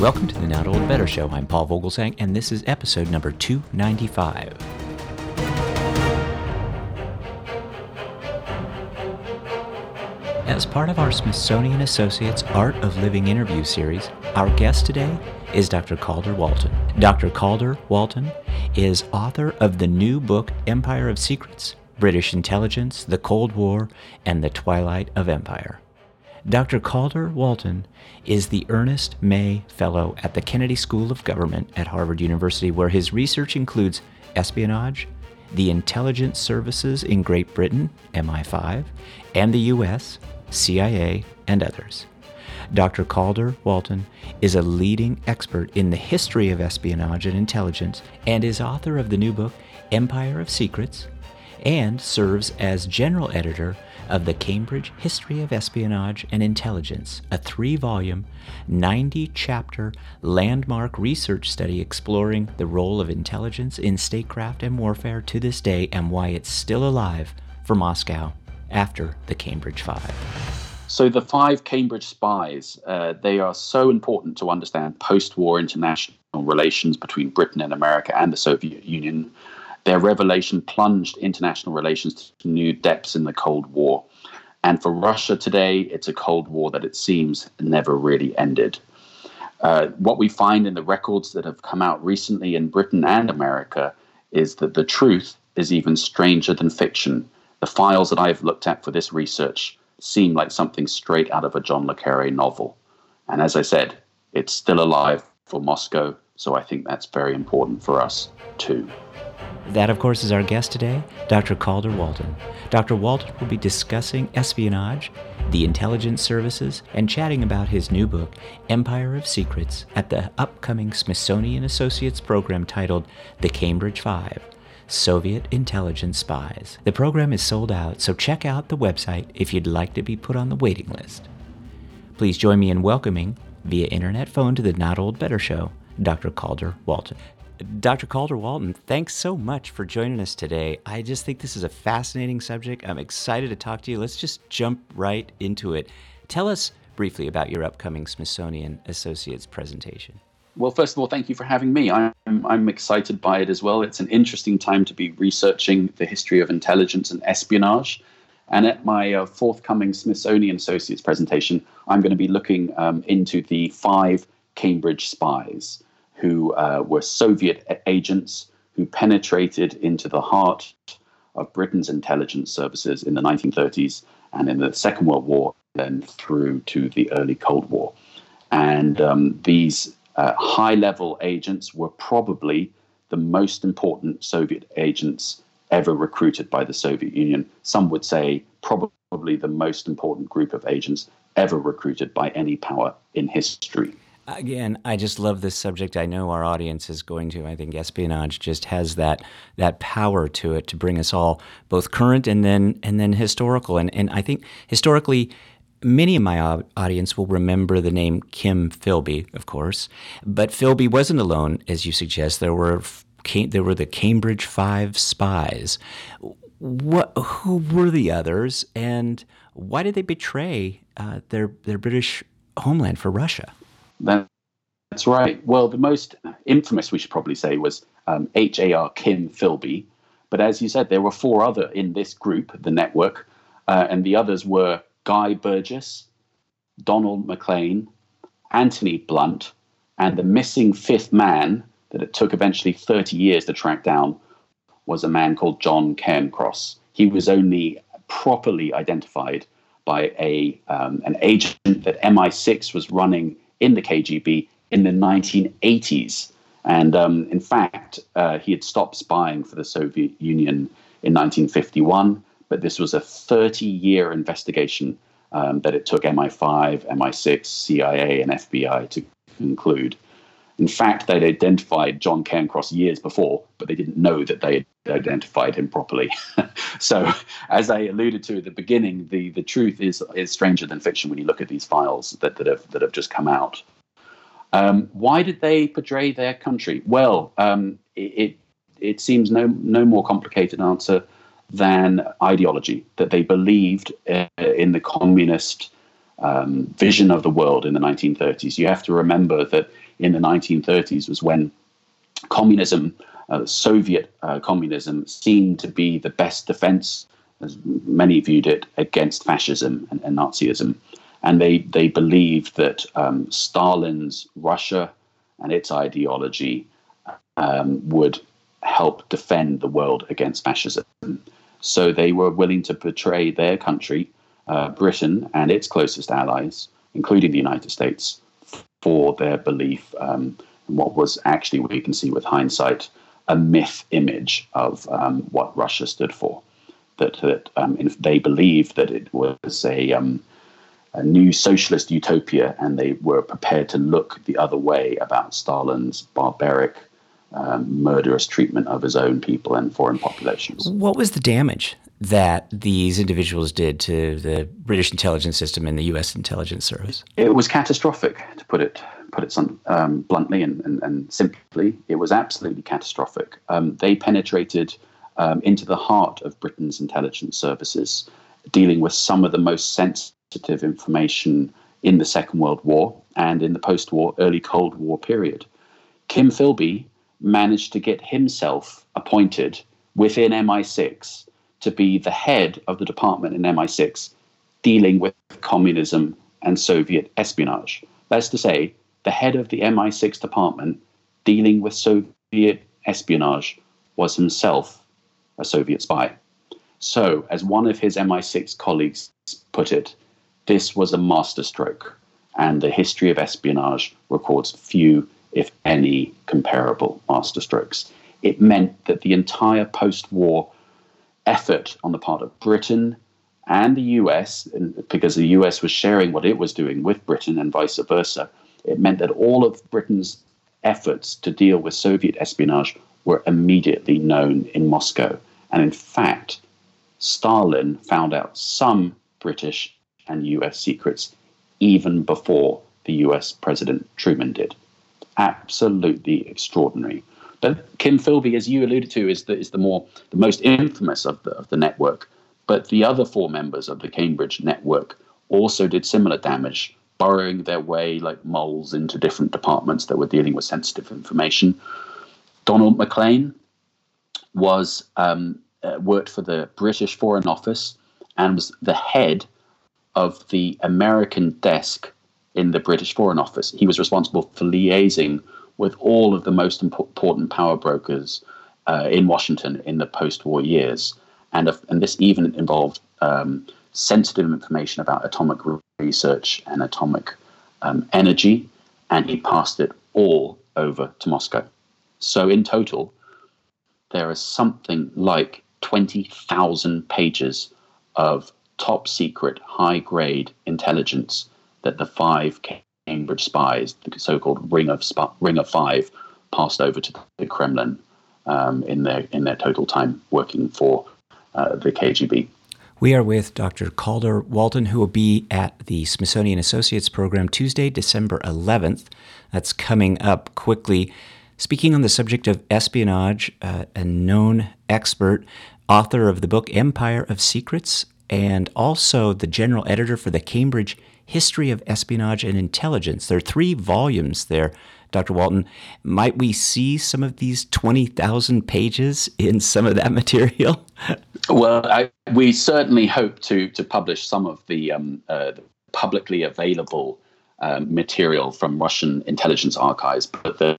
Welcome to the Not Old Better Show. I'm Paul Vogelzang, and this is episode number 295. As part of our Smithsonian Associates Art of Living interview series, our guest today is Dr. Calder Walton. Dr. Calder Walton is author of the new book Empire of Secrets British Intelligence, the Cold War, and the Twilight of Empire. Dr. Calder Walton is the Ernest May Fellow at the Kennedy School of Government at Harvard University, where his research includes espionage, the intelligence services in Great Britain, MI5, and the US, CIA, and others. Dr. Calder Walton is a leading expert in the history of espionage and intelligence and is author of the new book Empire of Secrets and serves as general editor of the Cambridge History of Espionage and Intelligence, a three volume, 90 chapter landmark research study exploring the role of intelligence in statecraft and warfare to this day and why it's still alive for Moscow after the Cambridge Five. So the five Cambridge spies, uh, they are so important to understand post-war international relations between Britain and America and the Soviet Union their revelation plunged international relations to new depths in the Cold War. And for Russia today, it's a Cold War that it seems never really ended. Uh, what we find in the records that have come out recently in Britain and America is that the truth is even stranger than fiction. The files that I've looked at for this research seem like something straight out of a John Le Carre novel. And as I said, it's still alive for Moscow, so I think that's very important for us too. That, of course, is our guest today, Dr. Calder Walton. Dr. Walton will be discussing espionage, the intelligence services, and chatting about his new book, Empire of Secrets, at the upcoming Smithsonian Associates program titled The Cambridge Five Soviet Intelligence Spies. The program is sold out, so check out the website if you'd like to be put on the waiting list. Please join me in welcoming, via internet phone to the Not Old Better Show, Dr. Calder Walton. Dr. Calder Walton, thanks so much for joining us today. I just think this is a fascinating subject. I'm excited to talk to you. Let's just jump right into it. Tell us briefly about your upcoming Smithsonian Associates presentation. Well, first of all, thank you for having me. I'm, I'm excited by it as well. It's an interesting time to be researching the history of intelligence and espionage. And at my uh, forthcoming Smithsonian Associates presentation, I'm going to be looking um, into the five Cambridge spies who uh, were Soviet agents who penetrated into the heart of Britain's intelligence services in the 1930s and in the Second World War, then through to the early Cold War. And um, these uh, high level agents were probably the most important Soviet agents ever recruited by the Soviet Union. Some would say probably the most important group of agents ever recruited by any power in history. Again, I just love this subject. I know our audience is going to. I think espionage just has that that power to it to bring us all both current and then and then historical. And and I think historically, many of my audience will remember the name Kim Philby, of course. But Philby wasn't alone, as you suggest. There were there were the Cambridge Five spies. What who were the others, and why did they betray uh, their their British homeland for Russia? That's right. Well, the most infamous, we should probably say, was um, H.A.R. Kim Philby. But as you said, there were four other in this group, the network, uh, and the others were Guy Burgess, Donald Maclean, Anthony Blunt, and the missing fifth man that it took eventually 30 years to track down was a man called John Cairncross. He was only properly identified by a um, an agent that MI6 was running in the KGB in the 1980s. And um, in fact, uh, he had stopped spying for the Soviet Union in 1951, but this was a 30 year investigation um, that it took MI5, MI6, CIA, and FBI to conclude. In fact, they'd identified John Cairncross years before, but they didn't know that they had identified him properly. so, as I alluded to at the beginning, the, the truth is is stranger than fiction when you look at these files that, that have that have just come out. Um, why did they portray their country? Well, um, it, it, it seems no no more complicated answer than ideology that they believed uh, in the communist um, vision of the world in the 1930s. You have to remember that in the 1930s was when communism, uh, Soviet uh, communism, seemed to be the best defense, as many viewed it, against fascism and, and Nazism. And they, they believed that um, Stalin's Russia and its ideology um, would help defend the world against fascism. So they were willing to betray their country, uh, Britain, and its closest allies, including the United States, for their belief um, in what was actually, we can see with hindsight, a myth image of um, what Russia stood for. That, that um, they believed that it was a, um, a new socialist utopia, and they were prepared to look the other way about Stalin's barbaric um, murderous treatment of his own people and foreign populations. What was the damage that these individuals did to the British intelligence system and the U.S. intelligence service? It was catastrophic, to put it put it some, um, bluntly and, and, and, simply. It was absolutely catastrophic. Um, they penetrated um, into the heart of Britain's intelligence services, dealing with some of the most sensitive information in the Second World War and in the post-war, early Cold War period. Kim Philby managed to get himself appointed within MI6 to be the head of the department in MI6 dealing with communism and Soviet espionage. That's to say, the head of the MI6 department dealing with Soviet espionage was himself a Soviet spy. So, as one of his MI6 colleagues put it, this was a masterstroke, and the history of espionage records few if any, comparable masterstrokes. It meant that the entire post war effort on the part of Britain and the US, because the US was sharing what it was doing with Britain and vice versa, it meant that all of Britain's efforts to deal with Soviet espionage were immediately known in Moscow. And in fact, Stalin found out some British and US secrets even before the US President Truman did absolutely extraordinary. But Kim Philby, as you alluded to, is the is the more the most infamous of the of the network. But the other four members of the Cambridge network also did similar damage, burrowing their way like moles into different departments that were dealing with sensitive information. Donald Maclean was um, uh, worked for the British Foreign Office and was the head of the American desk in the British Foreign Office. He was responsible for liaising with all of the most important power brokers uh, in Washington in the post-war years, and uh, and this even involved um, sensitive information about atomic research and atomic um, energy, and he passed it all over to Moscow. So in total, there is something like twenty thousand pages of top secret, high grade intelligence that the five Cambridge spies, the so-called Ring of Sp- Ring of Five, passed over to the Kremlin um, in their in their total time working for uh, the KGB. We are with Dr. Calder Walton, who will be at the Smithsonian Associates program Tuesday, December 11th. That's coming up quickly. Speaking on the subject of espionage, uh, a known expert, author of the book Empire of Secrets, and also the general editor for the Cambridge History of Espionage and Intelligence. There are three volumes there, Dr. Walton. Might we see some of these 20,000 pages in some of that material? well, I, we certainly hope to, to publish some of the, um, uh, the publicly available um, material from Russian intelligence archives. But the,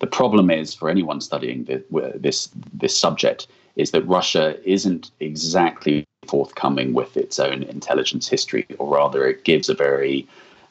the problem is for anyone studying the, this, this subject is that Russia isn't exactly forthcoming with its own intelligence history, or rather, it gives a very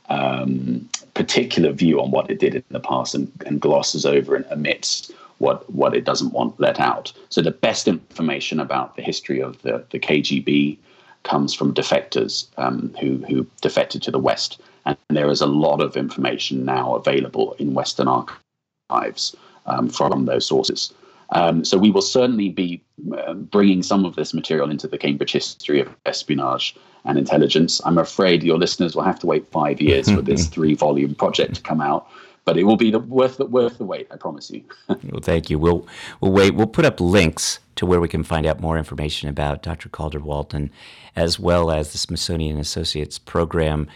um, particular view on what it did in the past and, and glosses over and omits what what it doesn't want let out. So the best information about the history of the, the KGB comes from defectors um, who who defected to the West, and there is a lot of information now available in Western archives um, from those sources. Um, so we will certainly be Uh, bringing some of this material into the Cambridge History of Espionage and Intelligence. I'm afraid your listeners will have to wait five years for this three-volume project to come out, but it will be the, worth the, worth the wait. I promise you. well, thank you. We'll we'll wait. We'll put up links to where we can find out more information about Dr. Calder Walton, as well as the Smithsonian Associates program.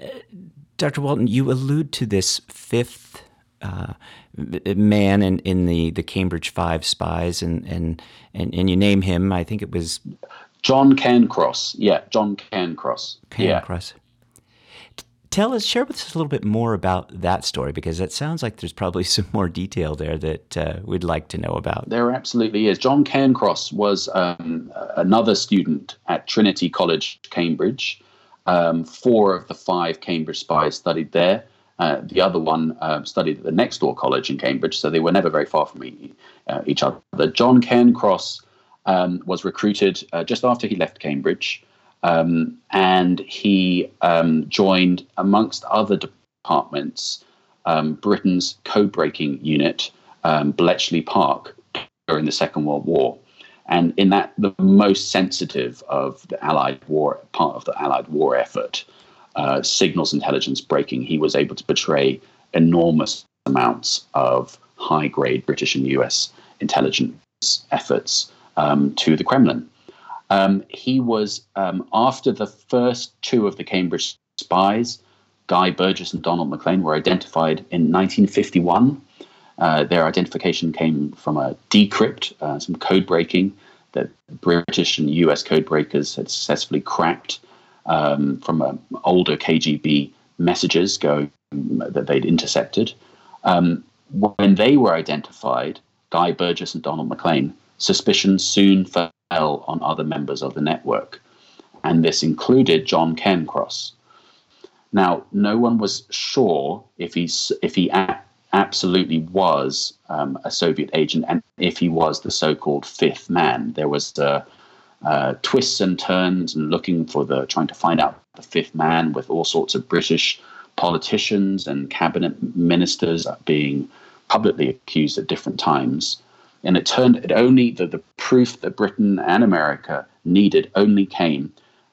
Uh, Dr. Walton, you allude to this fifth uh, man in, in the, the Cambridge Five spies, and, and, and, and you name him. I think it was John Cancross. Yeah, John Cancross. Cairncross. Yeah. Tell us, share with us a little bit more about that story because it sounds like there's probably some more detail there that uh, we'd like to know about. There absolutely is. John Cairncross was um, another student at Trinity College, Cambridge. Um, four of the five Cambridge spies studied there. Uh, the other one uh, studied at the next door college in Cambridge, so they were never very far from e- uh, each other. John Cairncross um, was recruited uh, just after he left Cambridge, um, and he um, joined, amongst other departments, um, Britain's code breaking unit, um, Bletchley Park, during the Second World War and in that the most sensitive of the Allied war part of the Allied war effort, uh, signals intelligence breaking, he was able to betray enormous amounts of high grade British and U.S. intelligence efforts um, to the Kremlin. Um, he was um, after the first two of the Cambridge spies, Guy Burgess and Donald Maclean, were identified in 1951 uh, their identification came from a decrypt, uh, some code breaking that British and US code breakers had successfully cracked um, from uh, older KGB messages going that they'd intercepted. Um, when they were identified, Guy Burgess and Donald Maclean, suspicion soon fell on other members of the network, and this included John Cairncross. Now, no one was sure if he if he absolutely was um, a Soviet agent, and if he was the so-called fifth man, there was uh, uh, twists and turns and looking for the trying to find out the fifth man with all sorts of British politicians and cabinet ministers being publicly accused at different times. And it turned it only the, the proof that Britain and America needed only came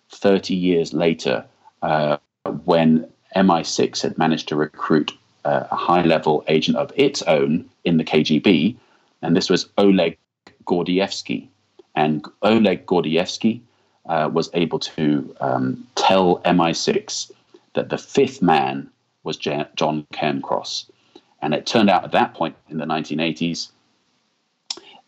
30 years later uh, when MI6 had managed to recruit a high level agent of its own in the KGB, and this was Oleg Gordievsky. And Oleg Gordievsky uh, was able to um, tell MI6 that the fifth man was John Cairncross. And it turned out at that point in the 1980s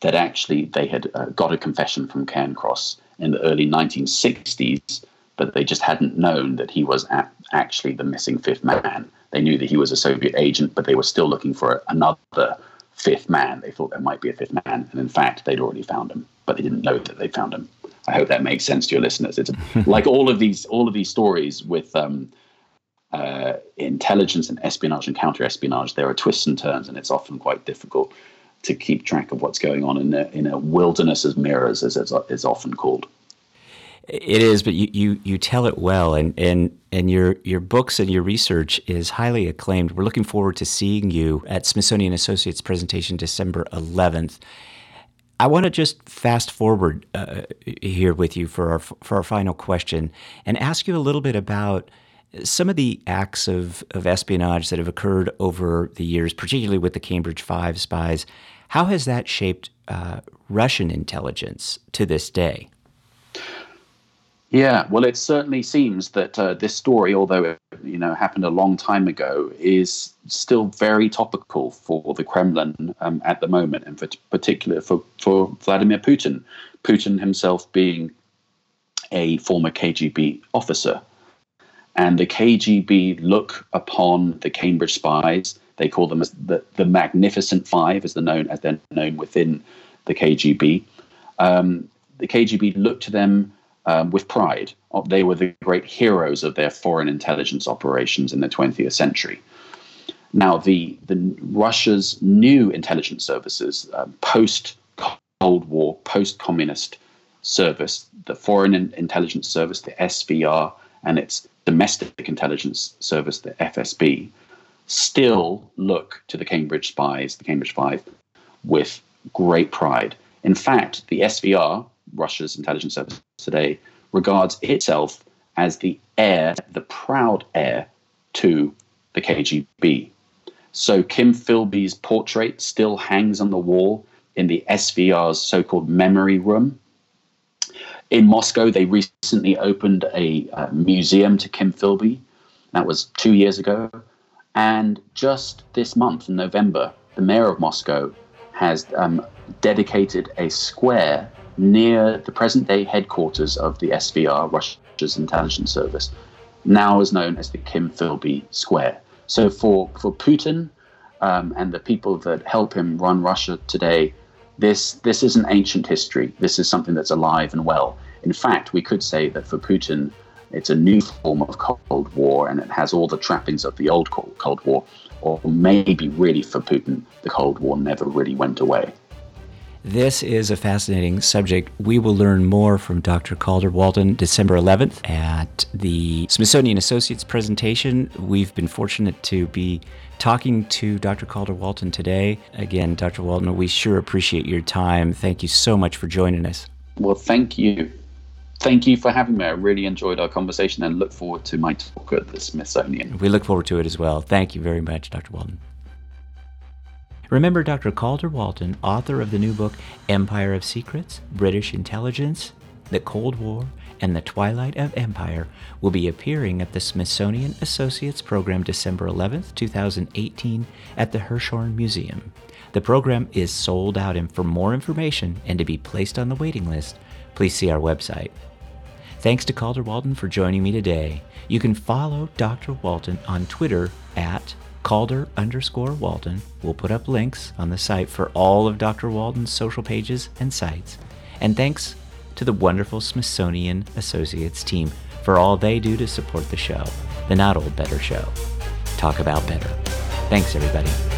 that actually they had uh, got a confession from Cairncross in the early 1960s, but they just hadn't known that he was actually the missing fifth man. They knew that he was a Soviet agent, but they were still looking for another fifth man. They thought there might be a fifth man, and in fact, they'd already found him, but they didn't know that they found him. I hope that makes sense to your listeners. It's like all of these all of these stories with um, uh, intelligence and espionage and counter espionage. There are twists and turns, and it's often quite difficult to keep track of what's going on in a, in a wilderness of mirrors, as it's often called. It is, but you, you, you tell it well, and, and and your your books and your research is highly acclaimed. We're looking forward to seeing you at Smithsonian Associates presentation December 11th. I want to just fast forward uh, here with you for our for our final question and ask you a little bit about some of the acts of, of espionage that have occurred over the years, particularly with the Cambridge Five spies. How has that shaped uh, Russian intelligence to this day? Yeah, well, it certainly seems that uh, this story, although it you know happened a long time ago, is still very topical for the Kremlin um, at the moment, and for particular for for Vladimir Putin. Putin himself being a former KGB officer, and the KGB look upon the Cambridge spies. They call them as the, the Magnificent Five, as they're known as they're known within the KGB. Um, the KGB look to them um, with pride. Uh, they were the great heroes of their foreign intelligence operations in the 20th century. Now, the, the Russia's new intelligence services, um, post Cold War, post communist service, the Foreign Intelligence Service, the SVR, and its domestic intelligence service, the FSB, still look to the Cambridge spies, the Cambridge Five, with great pride. In fact, the SVR, Russia's intelligence service today regards itself as the heir, the proud heir to the KGB. So Kim Philby's portrait still hangs on the wall in the SVR's so called memory room. In Moscow, they recently opened a uh, museum to Kim Philby. That was two years ago. And just this month, in November, the mayor of Moscow has um, dedicated a square near the present day headquarters of the SVR, Russia's intelligence service, now is known as the Kim Philby Square. So for, for Putin um, and the people that help him run Russia today, this, this is an ancient history. This is something that's alive and well. In fact, we could say that for Putin, it's a new form of Cold War and it has all the trappings of the old Cold War. Or maybe really for Putin, the Cold War never really went away. This is a fascinating subject. We will learn more from Dr. Calder Walton December 11th at the Smithsonian Associates presentation. We've been fortunate to be talking to Dr. Calder Walton today. Again, Dr. Walton, we sure appreciate your time. Thank you so much for joining us. Well, thank you. Thank you for having me. I really enjoyed our conversation and look forward to my talk at the Smithsonian. We look forward to it as well. Thank you very much, Dr. Walton. Remember Dr. Calder Walton, author of the new book Empire of Secrets, British Intelligence, The Cold War, and the Twilight of Empire, will be appearing at the Smithsonian Associates Program December 11th, 2018, at the Hirshhorn Museum. The program is sold out, and for more information and to be placed on the waiting list, please see our website. Thanks to Calder Walton for joining me today. You can follow Dr. Walton on Twitter at Calder underscore Walton will put up links on the site for all of Dr. Walton's social pages and sites. And thanks to the wonderful Smithsonian Associates team for all they do to support the show, the Not Old Better Show. Talk about better. Thanks, everybody.